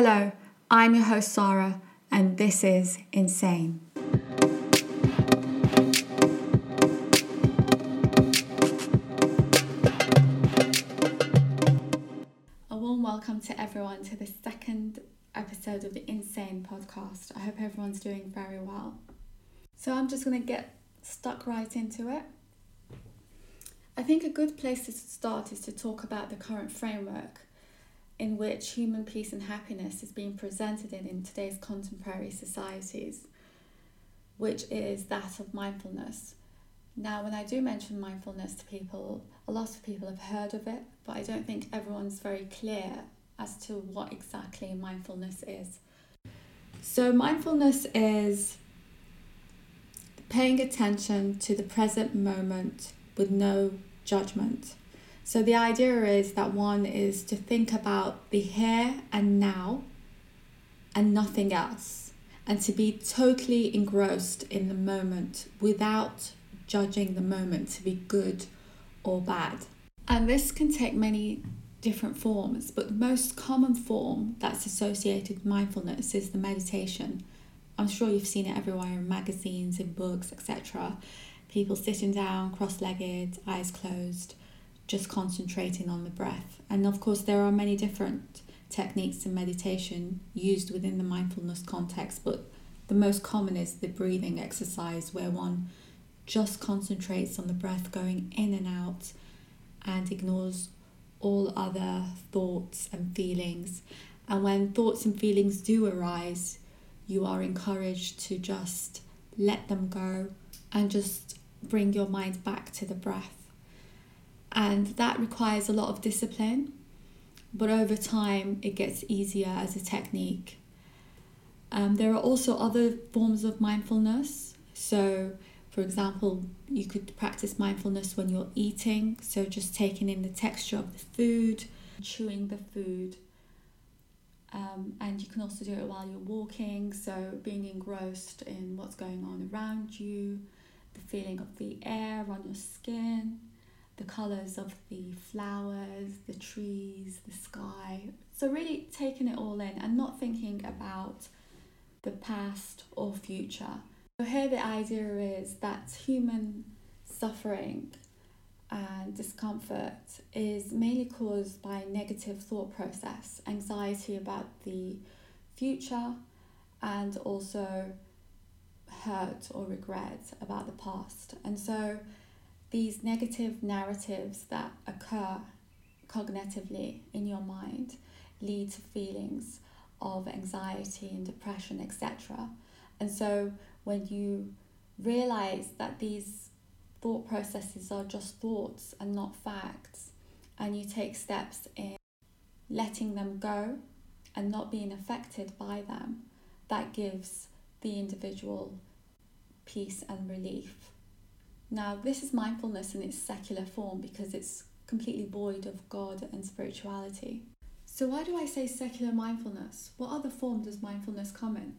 Hello, I'm your host Sarah, and this is Insan. A warm welcome to everyone to the second episode of the Insan podcast. I hope everyone's doing very well. So, I'm just going to get stuck right into it. I think a good place to start is to talk about the current framework in which human peace and happiness is being presented in, in today's contemporary societies, which is that of mindfulness. Now, when I do mention mindfulness to people, a lot of people have heard of it, but I don't think everyone's very clear as to what exactly mindfulness is. So, mindfulness is paying attention to the present moment with no judgment. So the idea is that one is to think about the here and now and nothing else, and to be totally engrossed in the moment without judging the moment to be good or bad. And this can take many different forms, but the most common form that's associated with mindfulness is the meditation. I'm sure you've seen it everywhere in magazines, in books, etc. People sitting down, cross legged, eyes closed, just concentrating on the breath. And of course, there are many different techniques in meditation used within the mindfulness context, but the most common is the breathing exercise where one just concentrates on the breath going in and out and ignores all other thoughts and feelings. And when thoughts and feelings do arise, you are encouraged to just let them go and just bring your mind back to the breath and that requires a lot of discipline but over time it gets easier as a technique. Um, there are also other forms of mindfulness. So for example you could practice mindfulness when you're eating so just taking in the texture of the food chewing the food. Um, and you can also do it while you're walking so being engrossed in what's going on around you the feeling of the air on your skin the colors of the flowers, the trees, the sky. So, really taking it all in and not thinking about the past or future. So, here the idea is that human suffering and discomfort is mainly caused by negative thought process, anxiety about the future, and also hurt or regret about the past. And so, these negative narratives that occur cognitively in your mind lead to feelings of anxiety and depression, etc. And so when you realize that these thought processes are just thoughts and not facts, and you take steps in letting them go and not being affected by them, that gives the individual peace and relief. Now, this is mindfulness in its secular form because it's completely void of God and spirituality. So, why do I say secular mindfulness? What other form does mindfulness come in?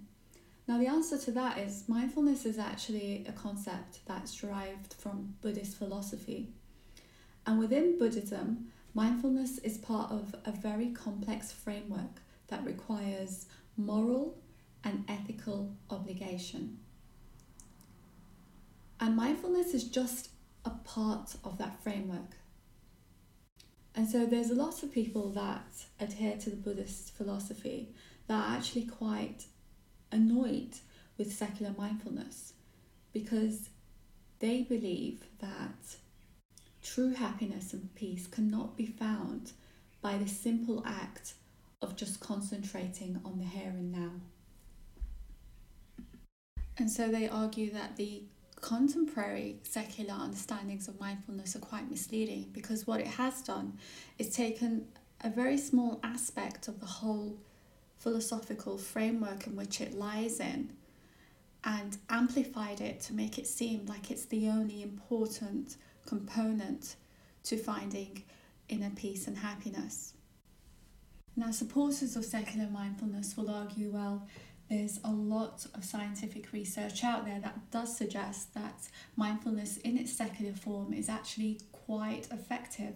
Now, the answer to that is mindfulness is actually a concept that's derived from Buddhist philosophy. And within Buddhism, mindfulness is part of a very complex framework that requires moral and ethical obligation. And mindfulness is just a part of that framework. And so there's a lot of people that adhere to the Buddhist philosophy that are actually quite annoyed with secular mindfulness because they believe that true happiness and peace cannot be found by the simple act of just concentrating on the here and now. And so they argue that the contemporary secular understandings of mindfulness are quite misleading because what it has done is taken a very small aspect of the whole philosophical framework in which it lies in and amplified it to make it seem like it's the only important component to finding inner peace and happiness. Now, supporters of secular mindfulness will argue well, there's a lot of scientific research out there that does suggest that mindfulness in its secular form is actually quite effective.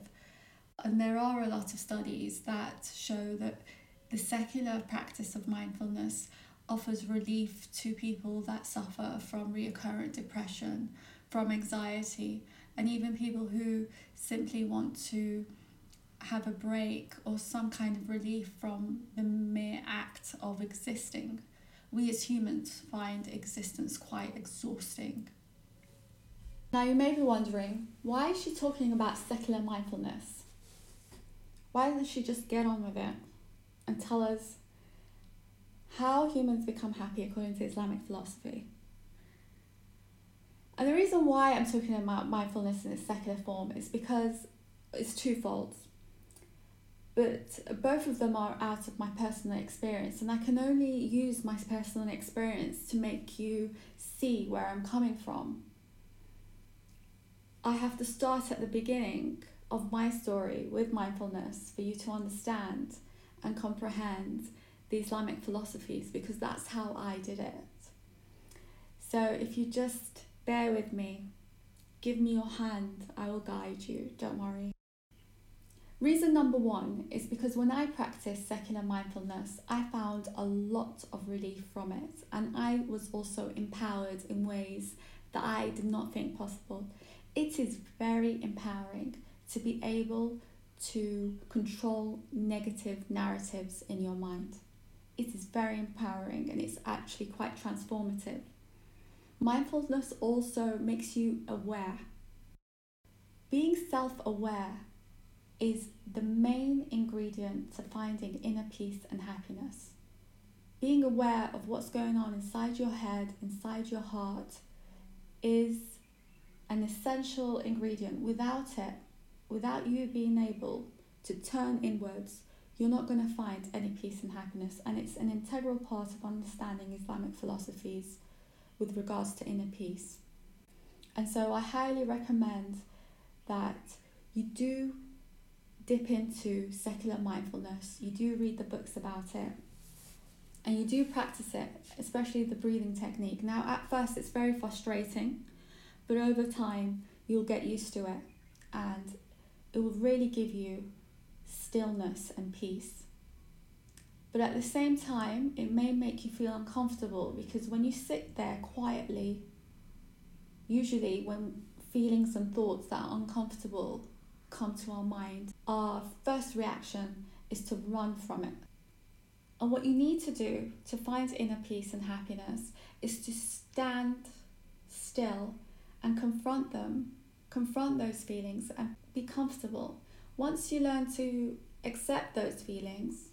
And there are a lot of studies that show that the secular practice of mindfulness offers relief to people that suffer from recurrent depression, from anxiety, and even people who simply want to have a break or some kind of relief from the mere act of existing. We as humans find existence quite exhausting. Now, you may be wondering why is she talking about secular mindfulness? Why doesn't she just get on with it and tell us how humans become happy according to Islamic philosophy? And the reason why I'm talking about mindfulness in its secular form is because it's twofold. But both of them are out of my personal experience, and I can only use my personal experience to make you see where I'm coming from. I have to start at the beginning of my story with mindfulness for you to understand and comprehend the Islamic philosophies because that's how I did it. So if you just bear with me, give me your hand, I will guide you, don't worry. Reason number one is because when I practiced secular mindfulness, I found a lot of relief from it, and I was also empowered in ways that I did not think possible. It is very empowering to be able to control negative narratives in your mind. It is very empowering and it's actually quite transformative. Mindfulness also makes you aware. Being self aware is the main ingredient to finding inner peace and happiness. Being aware of what's going on inside your head, inside your heart, is an essential ingredient. Without it, without you being able to turn inwards, you're not going to find any peace and happiness. And it's an integral part of understanding Islamic philosophies with regards to inner peace. And so I highly recommend that you do dip into secular mindfulness, you do read the books about it, and you do practice it, especially the breathing technique. Now, at first, it's very frustrating but over time, you'll get used to it and it will really give you stillness and peace. But at the same time, it may make you feel uncomfortable because when you sit there quietly, usually when feelings and thoughts that are uncomfortable come to our mind, our first reaction is to run from it. And what you need to do to find inner peace and happiness is to stand still and confront them, confront those feelings and be comfortable. Once you learn to accept those feelings,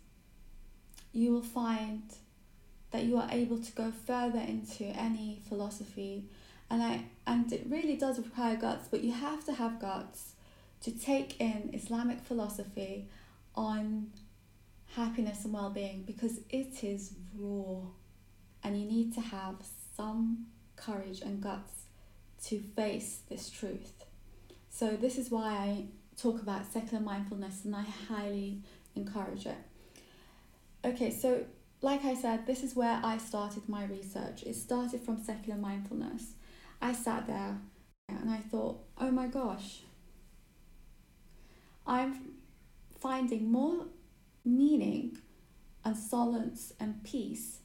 you will find that you are able to go further into any philosophy and I and it really does require guts, but you have to have guts to take in Islamic philosophy on happiness and well-being because it is raw and you need to have some courage and guts to face this truth. So, this is why I talk about secular mindfulness and I highly encourage it. Okay, so like I said, this is where I started my research. It started from secular mindfulness. I sat there and I thought, oh my gosh, I'm finding more meaning and solace and peace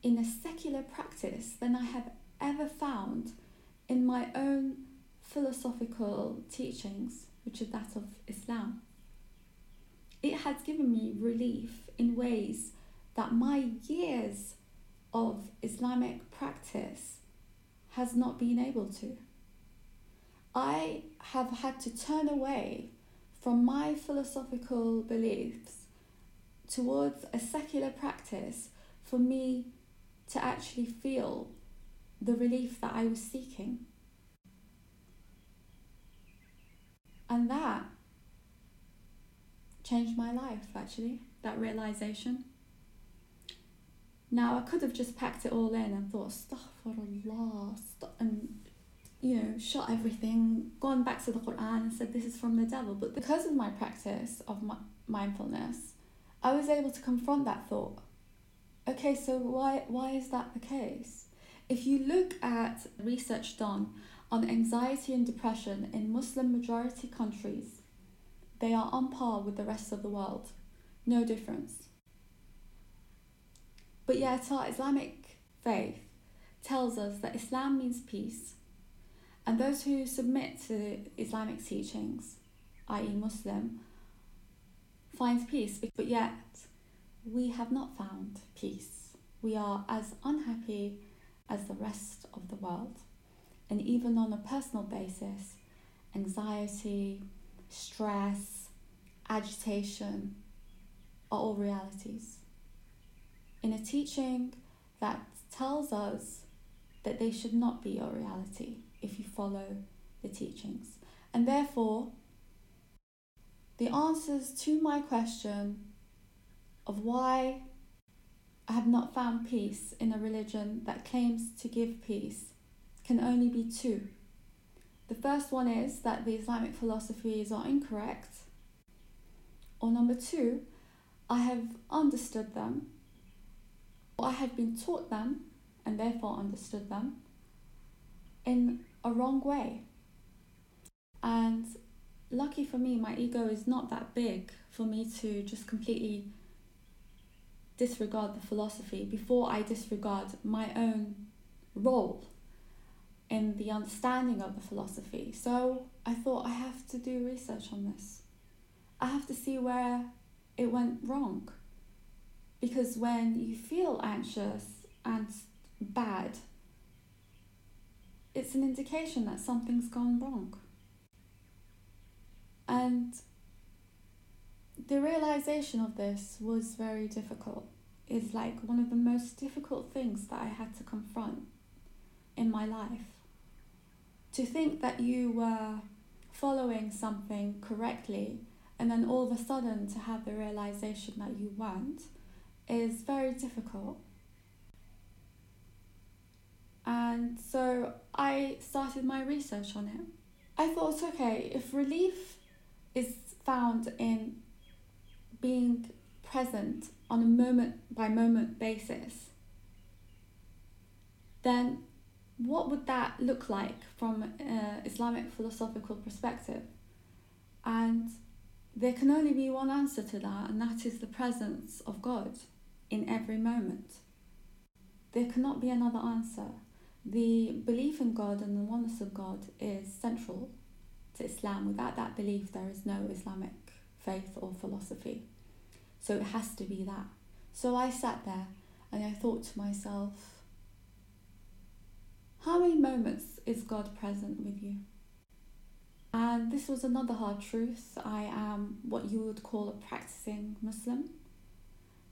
in a secular practice than I have ever found in my own philosophical teachings, which is that of Islam, it has given me relief in ways that my years of Islamic practice has not been able to. I have had to turn away from my philosophical beliefs towards a secular practice for me to actually feel the relief that I was seeking. And that changed my life actually, that realization. Now I could have just packed it all in and thought, astaghfirullah, and you know, shut everything, gone back to the Quran and said this is from the devil. But because of my practice of my mindfulness, I was able to confront that thought. Okay, so why why is that the case? If you look at research done on anxiety and depression in Muslim majority countries, they are on par with the rest of the world. No difference. But yet, our Islamic faith tells us that Islam means peace, and those who submit to Islamic teachings, i.e., Muslim, finds peace. But yet, we have not found peace. We are as unhappy as the rest of the world. And even on a personal basis, anxiety, stress, agitation are all realities. In a teaching that tells us that they should not be your reality if you follow the teachings. And therefore, the answers to my question of why I have not found peace in a religion that claims to give peace can only be two. The first one is that the Islamic philosophies are incorrect, or number two, I have understood them, or I have been taught them and therefore understood them in a wrong way. And lucky for me, my ego is not that big for me to just completely disregard the philosophy before I disregard my own role in the understanding of the philosophy. So I thought I have to do research on this. I have to see where it went wrong. Because when you feel anxious and bad, it's an indication that something's gone wrong. And the realization of this was very difficult. It's like one of the most difficult things that I had to confront in my life. To think that you were following something correctly and then all of a sudden to have the realization that you weren't is very difficult. And so I started my research on it. I thought, okay, if relief is found in being present on a moment by moment basis, then what would that look like from an Islamic philosophical perspective? And there can only be one answer to that, and that is the presence of God in every moment. There cannot be another answer. The belief in God and the oneness of God is central to Islam. Without that belief, there is no Islamic faith or philosophy. So it has to be that. So I sat there and I thought to myself, how many moments is God present with you? And this was another hard truth. I am what you would call a practicing Muslim.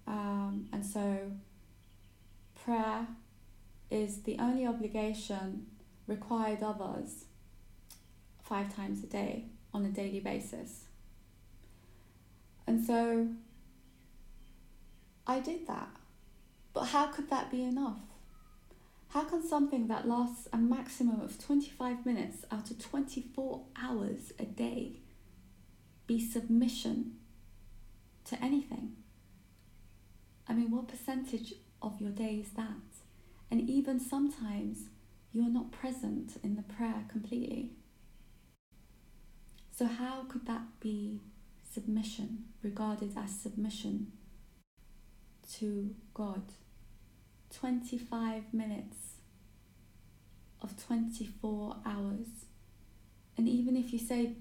Um, and so prayer is the only obligation required of us five times a day on a daily basis. And so I did that. But how could that be enough? How can something that lasts a maximum of 25 minutes out of 24 hours a day be submission to anything? I mean, what percentage of your day is that? And even sometimes you're not present in the prayer completely. So, how could that be submission, regarded as submission to God? 25 minutes of 24 hours. And even if you say,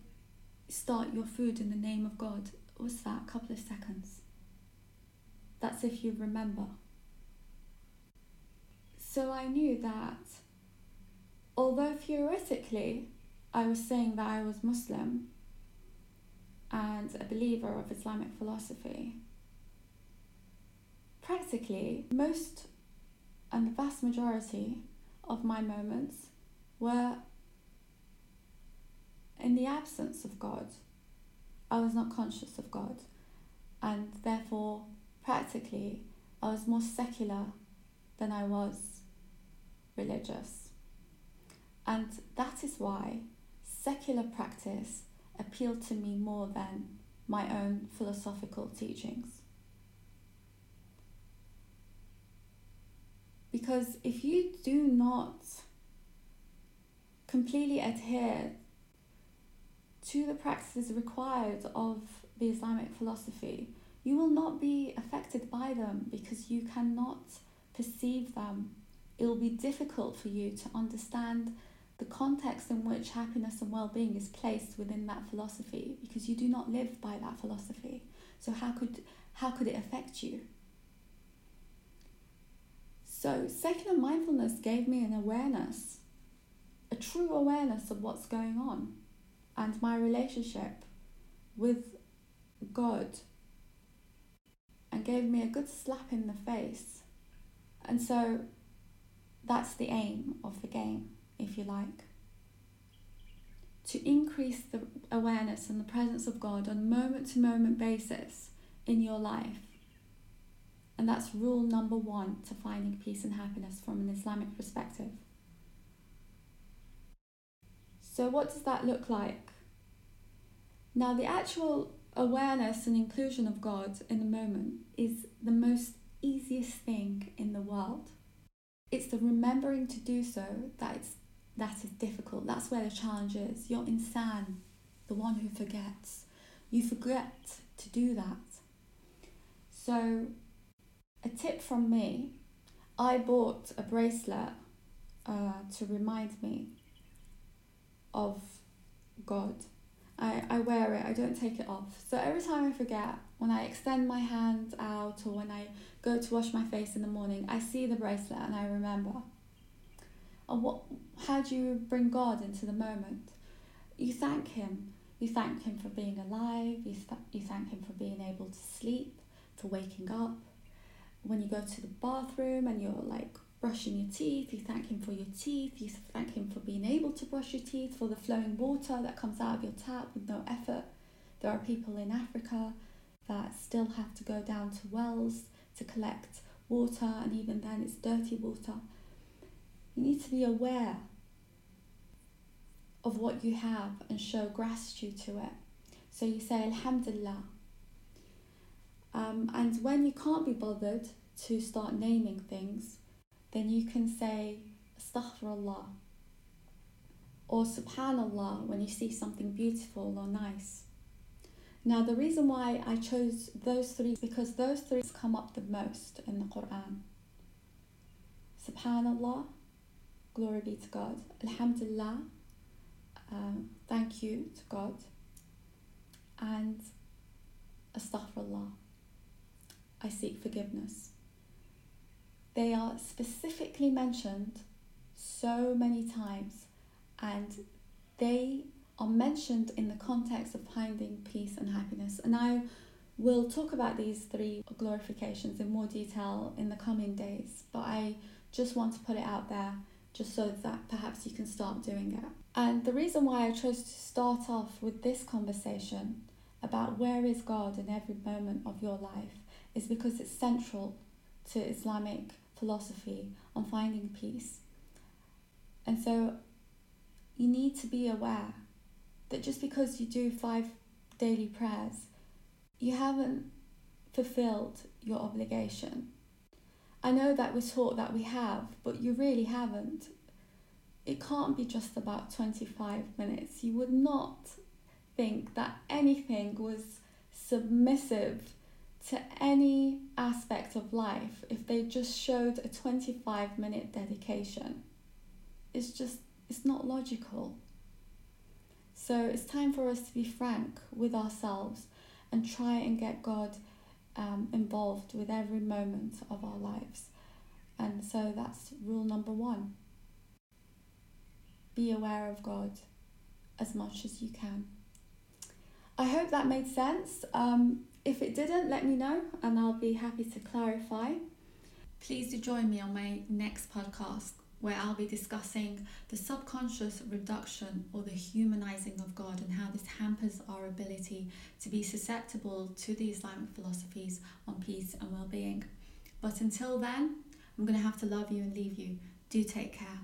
start your food in the name of God, what's that? A couple of seconds. That's if you remember. So I knew that although theoretically I was saying that I was Muslim and a believer of Islamic philosophy, practically most and the vast majority of my moments were in the absence of God. I was not conscious of God, and therefore, practically, I was more secular than I was religious. And that is why secular practice appealed to me more than my own philosophical teachings. Because if you do not completely adhere to the practices required of the Islamic philosophy, you will not be affected by them because you cannot perceive them, it will be difficult for you to understand the context in which happiness and well being is placed within that philosophy because you do not live by that philosophy. So, how could, how could it affect you? So, secular mindfulness gave me an awareness, a true awareness of what's going on and my relationship with God, and gave me a good slap in the face. And so, that's the aim of the game if you like. To increase the awareness and the presence of God on a moment to moment basis in your life. And that's rule number one to finding peace and happiness from an Islamic perspective. So, what does that look like? Now, the actual awareness and inclusion of God in the moment is the most easiest thing in the world. It's the remembering to do so that it's that is difficult. That's where the challenge is. You're insan, the one who forgets. You forget to do that. So, a tip from me I bought a bracelet uh, to remind me of God. I, I wear it, I don't take it off. So every time I forget, when I extend my hand out or when I go to wash my face in the morning, I see the bracelet and I remember. And what how do you bring God into the moment? You thank Him. You thank Him for being alive. You, th- you thank Him for being able to sleep, for waking up. When you go to the bathroom and you're like brushing your teeth, you thank Him for your teeth. You thank Him for being able to brush your teeth, for the flowing water that comes out of your tap with no effort. There are people in Africa that still have to go down to wells to collect water, and even then it's dirty water. You need to be aware of what you have and show gratitude to it. So you say Alhamdulillah. Um, and when you can't be bothered to start naming things, then you can say Astaghfirullah or Subhanallah when you see something beautiful or nice. Now, the reason why I chose those three is because those three come up the most in the Quran. Subhanallah, glory be to God. Alhamdulillah, um, thank you to God, and astaghfirullah, I seek forgiveness. They are specifically mentioned so many times, and they are mentioned in the context of finding peace and happiness. And I will talk about these three glorifications in more detail in the coming days, but I just want to put it out there just so that perhaps you can start doing it. And the reason why I chose to start off with this conversation about where is God in every moment of your life is because it's central to Islamic philosophy on finding peace. And so you need to be aware that just because you do five daily prayers, you haven't fulfilled your obligation. I know that we're taught that we have, but you really haven't. It can't be just about 25 minutes. You would not think that anything was submissive to any aspect of life if they just showed a 25 minute dedication. It's just, it's not logical. So it's time for us to be frank with ourselves and try and get God um, involved with every moment of our lives. And so that's rule number one be aware of God as much as you can. I hope that made sense. Um, if it didn't, let me know and I'll be happy to clarify. Please do join me on my next podcast where I'll be discussing the subconscious reduction or the humanizing of God and how this hampers our ability to be susceptible to the Islamic philosophies on peace and well being. But until then, I'm going to have to love you and leave you. Do take care.